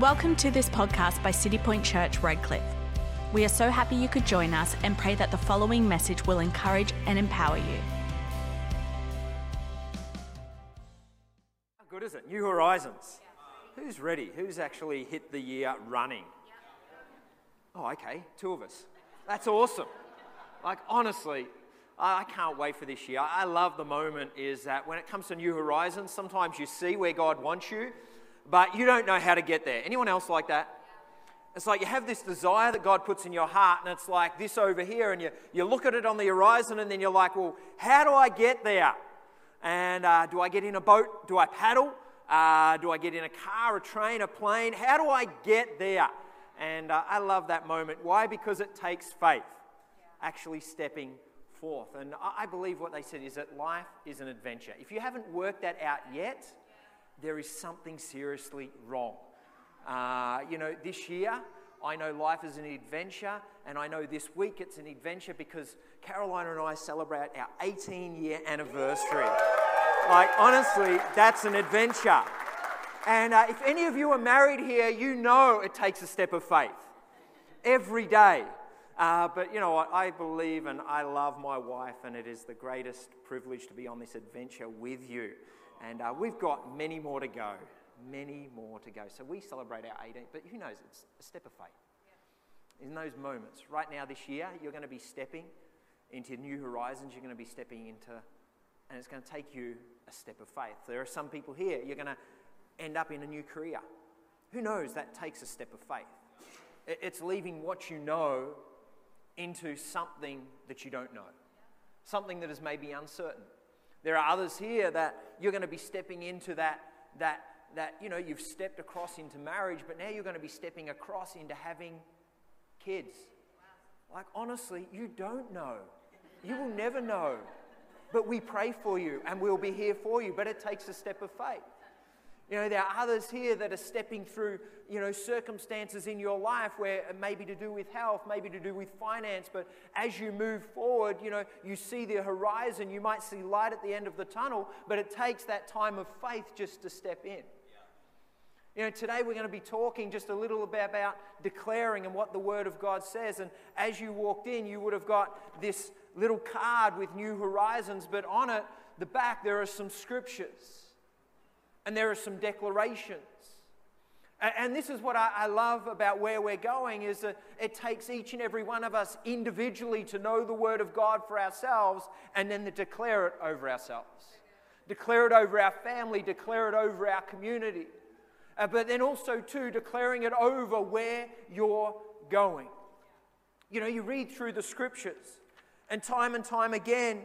Welcome to this podcast by City Point Church, Redcliffe. We are so happy you could join us and pray that the following message will encourage and empower you. How good is it? New Horizons. Who's ready? Who's actually hit the year running? Oh, okay, two of us. That's awesome. Like, honestly, I can't wait for this year. I love the moment is that when it comes to New Horizons, sometimes you see where God wants you, but you don't know how to get there. Anyone else like that? It's like you have this desire that God puts in your heart, and it's like this over here, and you, you look at it on the horizon, and then you're like, well, how do I get there? And uh, do I get in a boat? Do I paddle? Uh, do I get in a car, a train, a plane? How do I get there? And uh, I love that moment. Why? Because it takes faith, actually stepping forth. And I I believe what they said is that life is an adventure. If you haven't worked that out yet, there is something seriously wrong. Uh, you know, this year, I know life is an adventure, and I know this week it's an adventure because Carolina and I celebrate our 18 year anniversary. Like, honestly, that's an adventure. And uh, if any of you are married here, you know it takes a step of faith every day. Uh, but you know what? I believe and I love my wife, and it is the greatest privilege to be on this adventure with you. And uh, we've got many more to go, many more to go. So we celebrate our 18th, but who knows? It's a step of faith. In those moments, right now this year, you're going to be stepping into new horizons. You're going to be stepping into, and it's going to take you a step of faith. There are some people here, you're going to end up in a new career. Who knows? That takes a step of faith. It- It's leaving what you know into something that you don't know, something that is maybe uncertain. There are others here that you're going to be stepping into that, that, that, you know, you've stepped across into marriage, but now you're going to be stepping across into having kids. Like, honestly, you don't know. You will never know. But we pray for you and we'll be here for you, but it takes a step of faith. You know, there are others here that are stepping through, you know, circumstances in your life where it may be to do with health, maybe to do with finance, but as you move forward, you know, you see the horizon, you might see light at the end of the tunnel, but it takes that time of faith just to step in. You know, today we're going to be talking just a little bit about declaring and what the Word of God says. And as you walked in, you would have got this little card with New Horizons, but on it, the back, there are some scriptures and there are some declarations. And this is what I I love about where we're going is that it takes each and every one of us individually to know the Word of God for ourselves and then to declare it over ourselves. Declare it over our family, declare it over our community. Uh, but then also, too, declaring it over where you're going. You know, you read through the scriptures, and time and time again,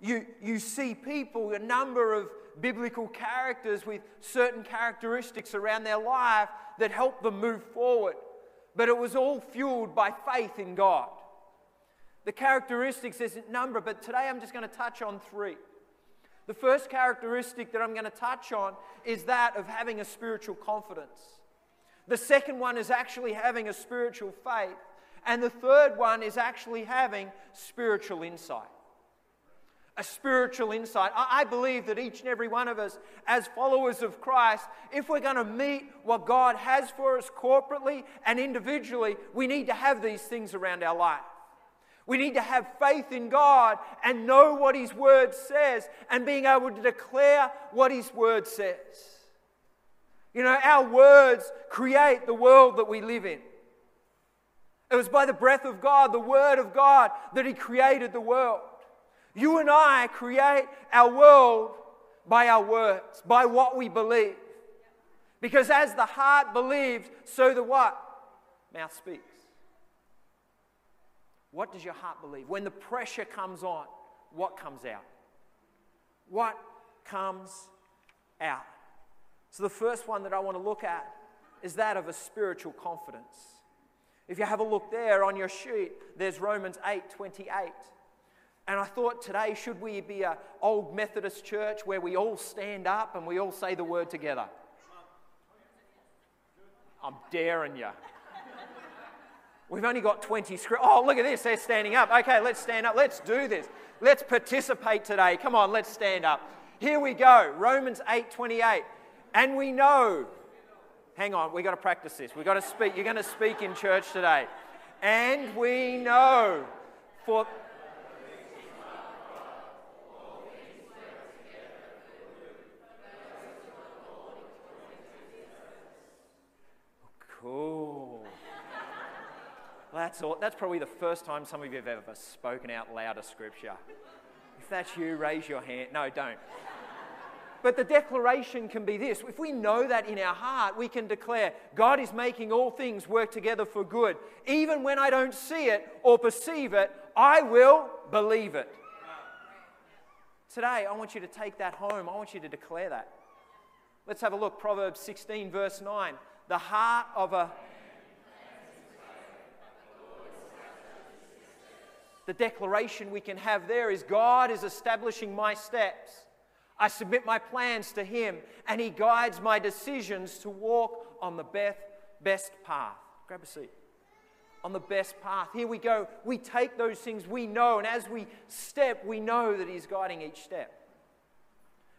you, you see people, a number of biblical characters with certain characteristics around their life that help them move forward. But it was all fueled by faith in God. The characteristics isn't number, but today I'm just going to touch on three. The first characteristic that I'm going to touch on is that of having a spiritual confidence. The second one is actually having a spiritual faith. And the third one is actually having spiritual insight. A spiritual insight. I I believe that each and every one of us, as followers of Christ, if we're going to meet what God has for us corporately and individually, we need to have these things around our life. We need to have faith in God and know what His Word says and being able to declare what His Word says. You know, our words create the world that we live in. It was by the breath of God, the Word of God, that He created the world. You and I create our world by our words, by what we believe. Because as the heart believes, so the what? Mouth speaks. What does your heart believe? When the pressure comes on, what comes out? What comes out? So, the first one that I want to look at is that of a spiritual confidence. If you have a look there on your sheet, there's Romans 8 28. And I thought today, should we be an old Methodist church where we all stand up and we all say the word together? I'm daring you. We've only got 20 scripts. Oh, look at this. They're standing up. Okay, let's stand up. Let's do this. Let's participate today. Come on, let's stand up. Here we go. Romans 8 28. And we know Hang on, we've got to practice this. We've got to speak. You're going to speak in church today. And we know for. Cool. That's, all, that's probably the first time some of you have ever spoken out loud a scripture. If that's you, raise your hand. No, don't. But the declaration can be this if we know that in our heart, we can declare, God is making all things work together for good. Even when I don't see it or perceive it, I will believe it. Today, I want you to take that home. I want you to declare that. Let's have a look. Proverbs 16, verse 9. The heart of a the declaration we can have there is God is establishing my steps. I submit my plans to Him, and He guides my decisions to walk on the best, best path. Grab a seat. On the best path. Here we go. We take those things we know, and as we step, we know that He's guiding each step.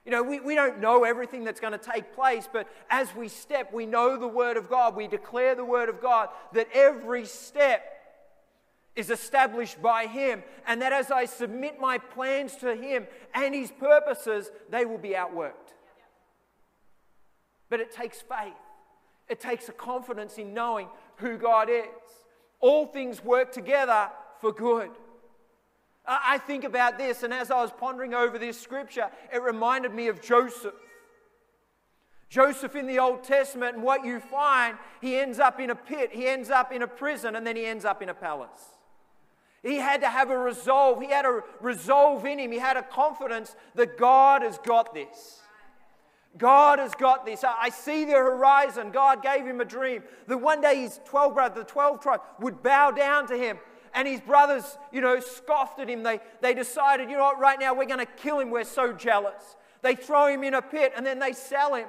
You know, we, we don't know everything that's going to take place, but as we step, we know the Word of God. We declare the Word of God that every step is established by Him, and that as I submit my plans to Him and His purposes, they will be outworked. But it takes faith, it takes a confidence in knowing who God is. All things work together for good. I think about this, and as I was pondering over this scripture, it reminded me of Joseph. Joseph in the Old Testament, and what you find, he ends up in a pit, he ends up in a prison, and then he ends up in a palace. He had to have a resolve. He had a resolve in him. He had a confidence that God has got this. God has got this. I see the horizon. God gave him a dream that one day his 12 brothers, the 12 tribes, would bow down to him. And his brothers, you know, scoffed at him. They, they decided, you know what, right now we're going to kill him. We're so jealous. They throw him in a pit and then they sell him.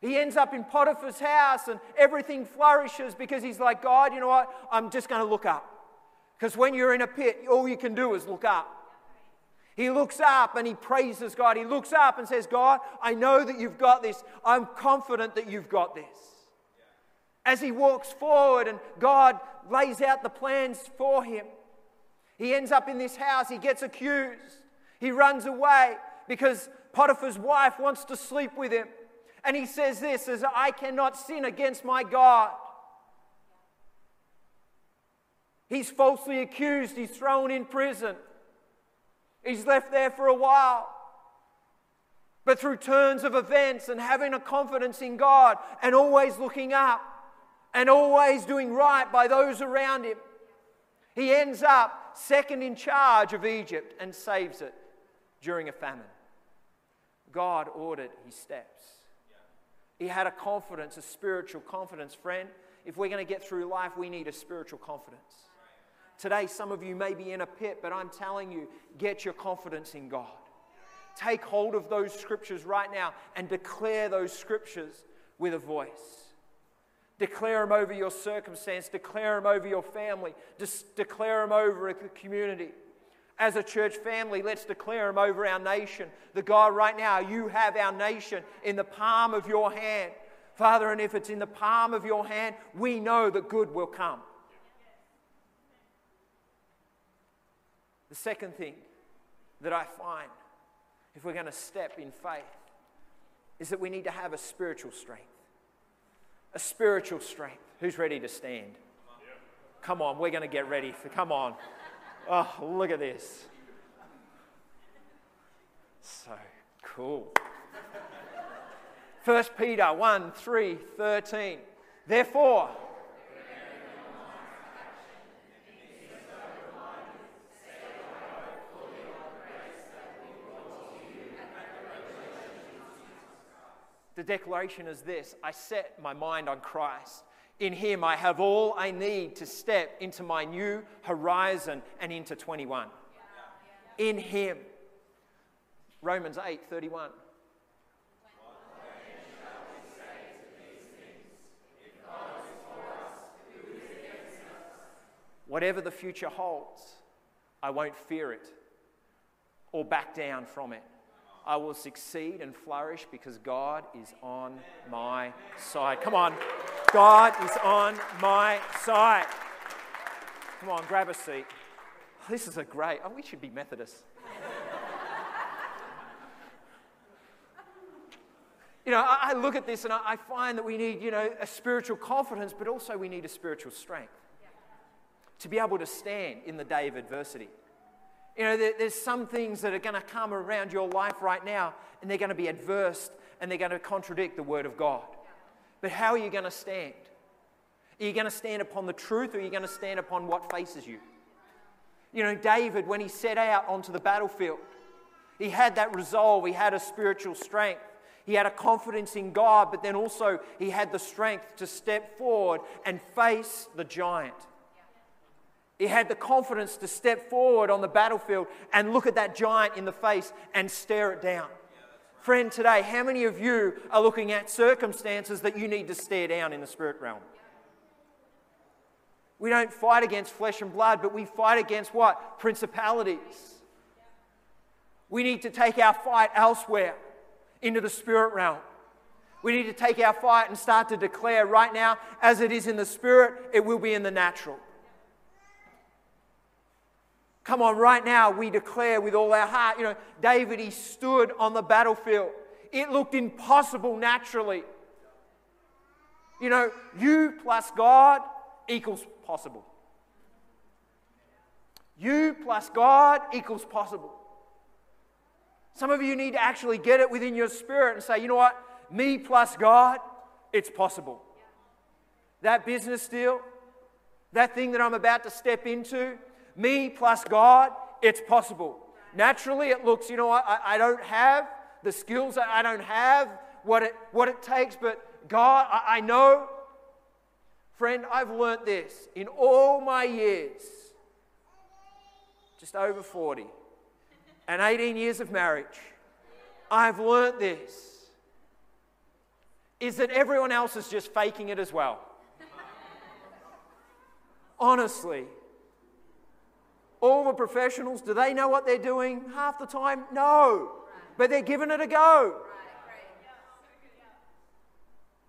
He ends up in Potiphar's house and everything flourishes because he's like, God, you know what? I'm just going to look up. Because when you're in a pit, all you can do is look up. He looks up and he praises God. He looks up and says, God, I know that you've got this. I'm confident that you've got this. As he walks forward and God lays out the plans for him, he ends up in this house. He gets accused. He runs away because Potiphar's wife wants to sleep with him. And he says this, says, I cannot sin against my God. He's falsely accused, he's thrown in prison, he's left there for a while. But through turns of events and having a confidence in God and always looking up and always doing right by those around him, he ends up second in charge of Egypt and saves it during a famine. God ordered his steps. He had a confidence, a spiritual confidence, friend. If we're going to get through life, we need a spiritual confidence. Today, some of you may be in a pit, but I'm telling you, get your confidence in God. Take hold of those scriptures right now and declare those scriptures with a voice. Declare them over your circumstance, declare them over your family, just declare them over the community. As a church family, let's declare them over our nation. The God, right now, you have our nation in the palm of your hand. Father, and if it's in the palm of your hand, we know that good will come. The second thing that I find, if we're going to step in faith, is that we need to have a spiritual strength. A spiritual strength. Who's ready to stand? Come on, we're going to get ready. For, come on. Oh, look at this. So cool. 1 Peter 1 3 13. Therefore, The declaration is this I set my mind on Christ. In Him, I have all I need to step into my new horizon and into 21. In Him. Romans 8 31. Whatever the future holds, I won't fear it or back down from it I will succeed and flourish because God is on my side. Come on. God is on my side. Come on, grab a seat. This is a great, oh, we should be Methodists. you know, I, I look at this and I, I find that we need, you know, a spiritual confidence, but also we need a spiritual strength to be able to stand in the day of adversity. You know, there, there's some things that are going to come around your life right now, and they're going to be adverse and they're going to contradict the Word of God. But how are you going to stand? Are you going to stand upon the truth or are you going to stand upon what faces you? You know, David, when he set out onto the battlefield, he had that resolve, he had a spiritual strength. He had a confidence in God, but then also he had the strength to step forward and face the giant. He had the confidence to step forward on the battlefield and look at that giant in the face and stare it down. Friend, today, how many of you are looking at circumstances that you need to stare down in the spirit realm? We don't fight against flesh and blood, but we fight against what? Principalities. We need to take our fight elsewhere into the spirit realm. We need to take our fight and start to declare right now, as it is in the spirit, it will be in the natural. Come on, right now we declare with all our heart. You know, David, he stood on the battlefield. It looked impossible naturally. You know, you plus God equals possible. You plus God equals possible. Some of you need to actually get it within your spirit and say, you know what? Me plus God, it's possible. That business deal, that thing that I'm about to step into, me plus God, it's possible. Naturally, it looks, you know I, I don't have the skills, I don't have what it, what it takes, but God, I, I know. Friend, I've learnt this in all my years, just over 40, and 18 years of marriage. I've learnt this is that everyone else is just faking it as well. Honestly, all the professionals, do they know what they're doing half the time? No. But they're giving it a go.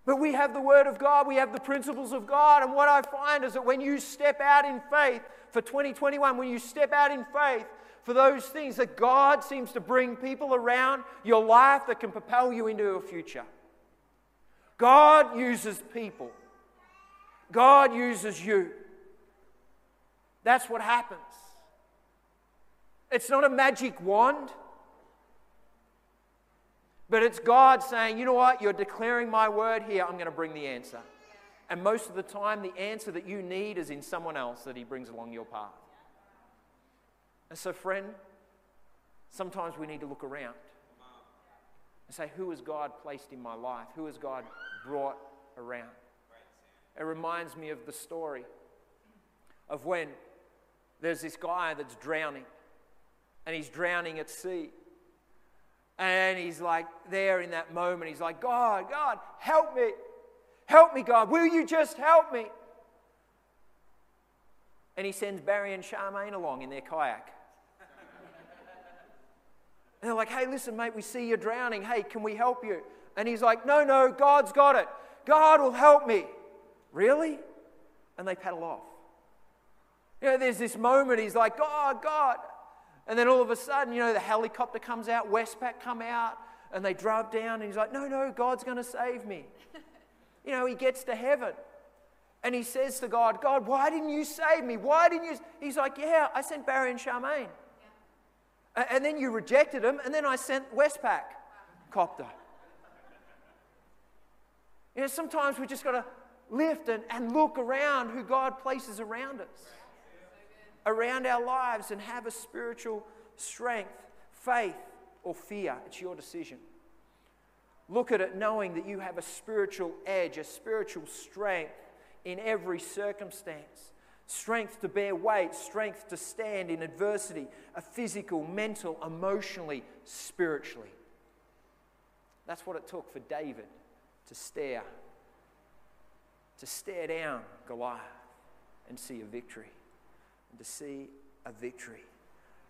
But we have the Word of God, we have the principles of God. And what I find is that when you step out in faith for 2021, when you step out in faith for those things, that God seems to bring people around your life that can propel you into a future. God uses people, God uses you. That's what happens. It's not a magic wand, but it's God saying, you know what, you're declaring my word here, I'm going to bring the answer. And most of the time, the answer that you need is in someone else that He brings along your path. And so, friend, sometimes we need to look around and say, Who has God placed in my life? Who has God brought around? It reminds me of the story of when there's this guy that's drowning and he's drowning at sea. And he's like there in that moment, he's like, God, God, help me. Help me, God. Will you just help me? And he sends Barry and Charmaine along in their kayak. And they're like, hey, listen, mate, we see you're drowning. Hey, can we help you? And he's like, no, no, God's got it. God will help me. Really? And they paddle off. You know, there's this moment, he's like, God, God. And then all of a sudden, you know, the helicopter comes out, Westpac come out, and they drive down, and he's like, no, no, God's going to save me. you know, he gets to heaven. And he says to God, God, why didn't you save me? Why didn't you? He's like, yeah, I sent Barry and Charmaine. Yeah. And then you rejected him, and then I sent Westpac copter. You know, sometimes we just got to lift and, and look around who God places around us around our lives and have a spiritual strength, faith, or fear. It's your decision. Look at it knowing that you have a spiritual edge, a spiritual strength in every circumstance. Strength to bear weight, strength to stand in adversity, a physical, mental, emotionally, spiritually. That's what it took for David to stare, to stare down Goliath and see a victory and to see a victory.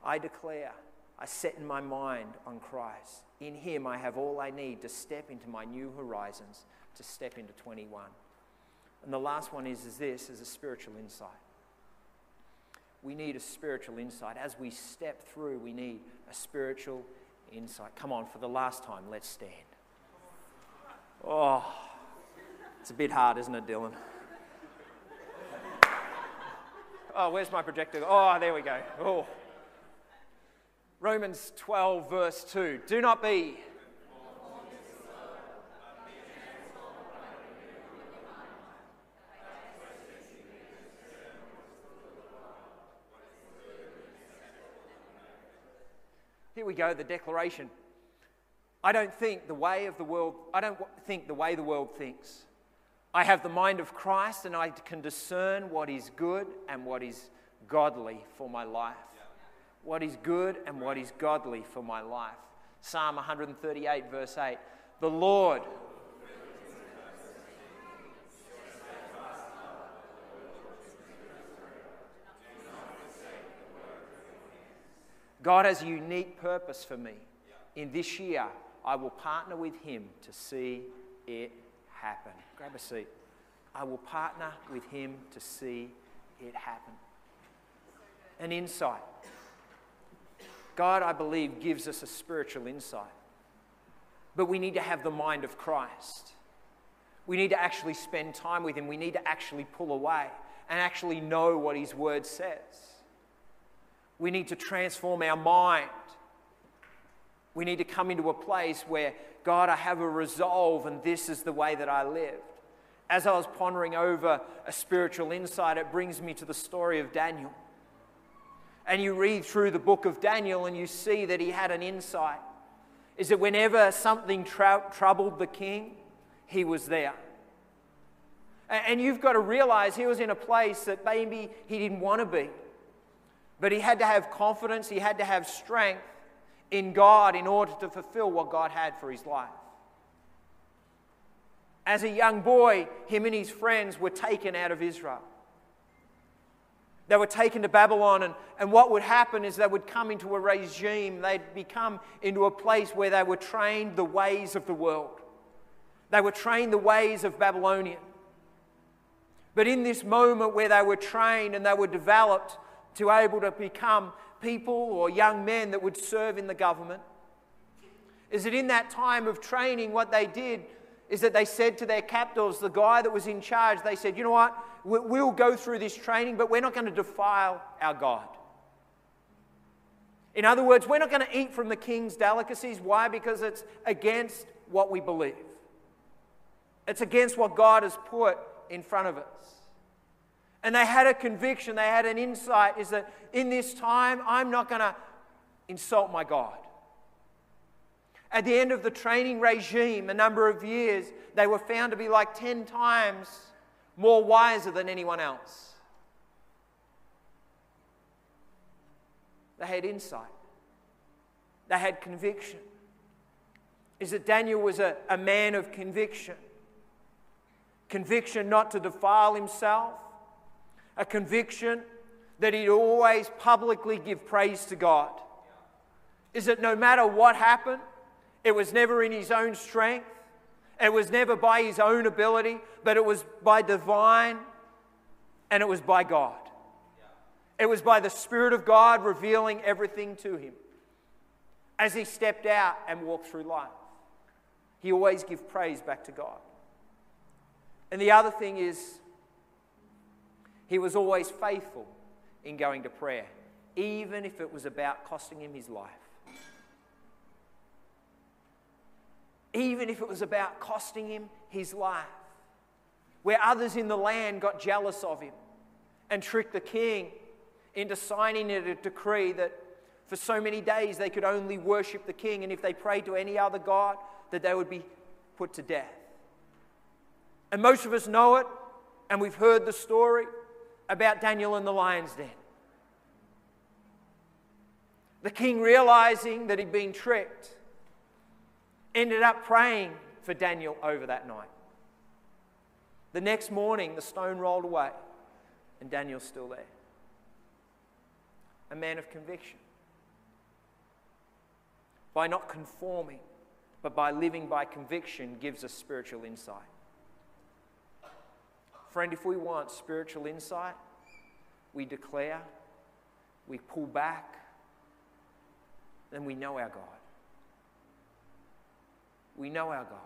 I declare I set in my mind on Christ. In Him, I have all I need to step into my new horizons, to step into 21. And the last one is, is this is a spiritual insight. We need a spiritual insight. As we step through, we need a spiritual insight. Come on, for the last time, let's stand. Oh, it's a bit hard, isn't it, Dylan? Oh, where's my projector? Oh, there we go. Oh. Romans 12, verse 2. Do not be. Here we go, the declaration. I don't think the way of the world, I don't think the way the world thinks. I have the mind of Christ and I can discern what is good and what is godly for my life. What is good and what is godly for my life. Psalm 138, verse 8. The Lord God has a unique purpose for me. In this year, I will partner with Him to see it happen. Grab a seat. I will partner with him to see it happen. An insight. God, I believe, gives us a spiritual insight. But we need to have the mind of Christ. We need to actually spend time with Him. We need to actually pull away and actually know what His Word says. We need to transform our mind. We need to come into a place where God, I have a resolve, and this is the way that I live. As I was pondering over a spiritual insight, it brings me to the story of Daniel. And you read through the book of Daniel and you see that he had an insight. Is that whenever something tra- troubled the king, he was there. And you've got to realize he was in a place that maybe he didn't want to be. But he had to have confidence, he had to have strength in God in order to fulfill what God had for his life. As a young boy, him and his friends were taken out of Israel. They were taken to Babylon, and, and what would happen is they would come into a regime, they'd become into a place where they were trained the ways of the world. They were trained the ways of Babylonian. But in this moment where they were trained and they were developed to able to become people or young men that would serve in the government is that in that time of training, what they did is that they said to their captors, the guy that was in charge, they said, you know what, we'll go through this training, but we're not going to defile our God. In other words, we're not going to eat from the king's delicacies. Why? Because it's against what we believe, it's against what God has put in front of us. And they had a conviction, they had an insight is that in this time, I'm not going to insult my God. At the end of the training regime, a number of years, they were found to be like 10 times more wiser than anyone else. They had insight, they had conviction. Is that Daniel was a, a man of conviction? Conviction not to defile himself, a conviction that he'd always publicly give praise to God. Is that no matter what happened, it was never in his own strength, it was never by his own ability, but it was by divine and it was by God. It was by the Spirit of God revealing everything to him as he stepped out and walked through life. He always give praise back to God. And the other thing is he was always faithful in going to prayer, even if it was about costing him his life. Even if it was about costing him his life. Where others in the land got jealous of him and tricked the king into signing a decree that for so many days they could only worship the king, and if they prayed to any other god, that they would be put to death. And most of us know it, and we've heard the story about Daniel in the lion's den. The king, realizing that he'd been tricked, ended up praying for Daniel over that night. The next morning, the stone rolled away, and Daniel's still there. A man of conviction. by not conforming, but by living by conviction, gives us spiritual insight. Friend, if we want spiritual insight, we declare, we pull back, then we know our God. We know our God.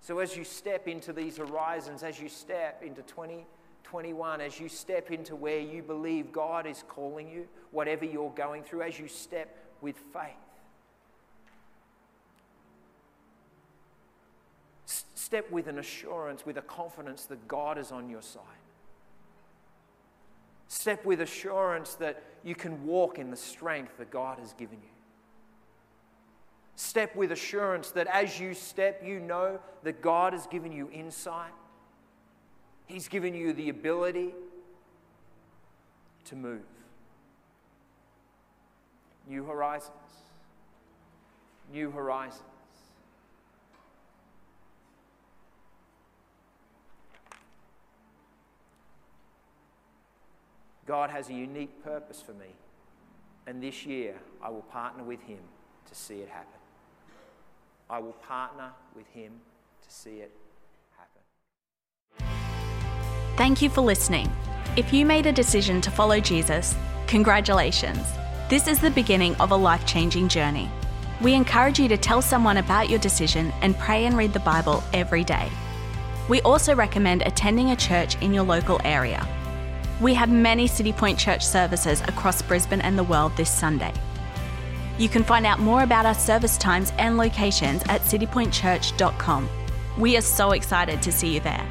So as you step into these horizons, as you step into 2021, as you step into where you believe God is calling you, whatever you're going through, as you step with faith, step with an assurance, with a confidence that God is on your side. Step with assurance that you can walk in the strength that God has given you. Step with assurance that as you step, you know that God has given you insight. He's given you the ability to move. New horizons. New horizons. God has a unique purpose for me, and this year I will partner with Him to see it happen. I will partner with Him to see it happen. Thank you for listening. If you made a decision to follow Jesus, congratulations. This is the beginning of a life changing journey. We encourage you to tell someone about your decision and pray and read the Bible every day. We also recommend attending a church in your local area. We have many City Point Church services across Brisbane and the world this Sunday. You can find out more about our service times and locations at citypointchurch.com. We are so excited to see you there.